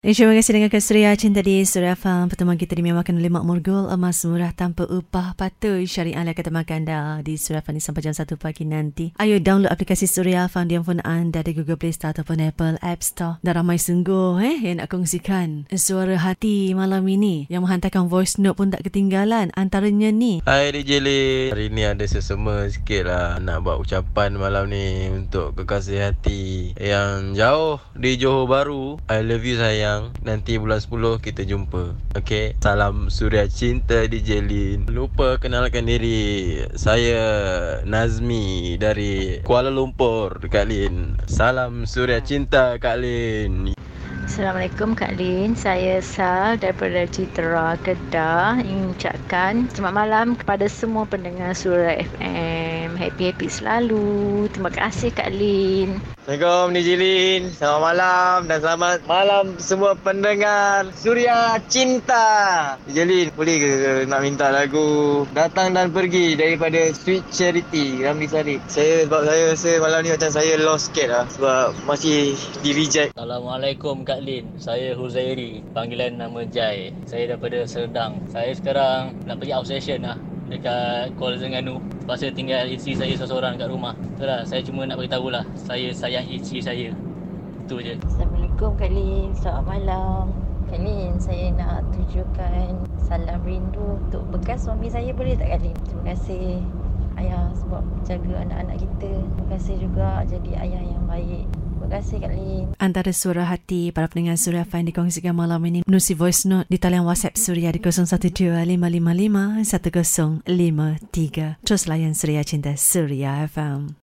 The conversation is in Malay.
Eh, terima kasih dengan Suria Cinta di Suria Farm. Pertemuan kita dimewakan oleh Mak Murgul. Emas murah tanpa upah patuh. Syariah lah kata makan dah di Suria Farm ni sampai jam 1 pagi nanti. Ayo download aplikasi Suria Farm di handphone anda di Google Play Store ataupun Apple App Store. Dah ramai sungguh eh yang nak kongsikan suara hati malam ini. Yang menghantarkan voice note pun tak ketinggalan. Antaranya ni. Hai DJ Lin. Hari ni ada sesama sikit lah nak buat ucapan malam ni untuk kekasih hati yang jauh di Johor Baru. I love you sayang sayang. Nanti bulan 10 kita jumpa. Okay Salam Suria Cinta di Jelin Lupa kenalkan diri. Saya Nazmi Dari Kuala Lumpur Kak Lin. Salam Suria Cinta Kak Lin Assalamualaikum Kak Lin. Saya Sal daripada Citra Kedah. Ingin ucapkan Selamat malam kepada semua pendengar Surah FM Happy-happy selalu. Terima kasih Kak Lin. Assalamualaikum Niji Lin Selamat malam dan selamat malam semua pendengar Surya Cinta. Niji Lin boleh ke nak minta lagu Datang dan Pergi daripada Sweet Charity Ramli Sari Saya sebab saya rasa malam ni macam saya lost sikit lah Sebab masih di reject. Assalamualaikum Kak Lin Saya Huzairi Panggilan nama Jai Saya daripada Serdang Saya sekarang nak pergi outstation lah dekat Kuala Terengganu. Lepas saya tinggal isteri saya seorang-seorang kat rumah. Itulah, saya cuma nak beritahu lah. Saya sayang isteri saya. Itu je. Assalamualaikum Kak Lin. Selamat malam. Kak Lin, saya nak tunjukkan salam rindu untuk bekas suami saya boleh tak Kak Lin? Terima kasih ayah sebab jaga anak-anak kita. Terima kasih juga jadi ayah yang baik. Terima kasih Kak Lin. Antara suara hati para pendengar Suria Fan dikongsikan malam ini menusi voice note di talian WhatsApp Suria di 0125551053. Terus layan Suria Cinta Suria FM.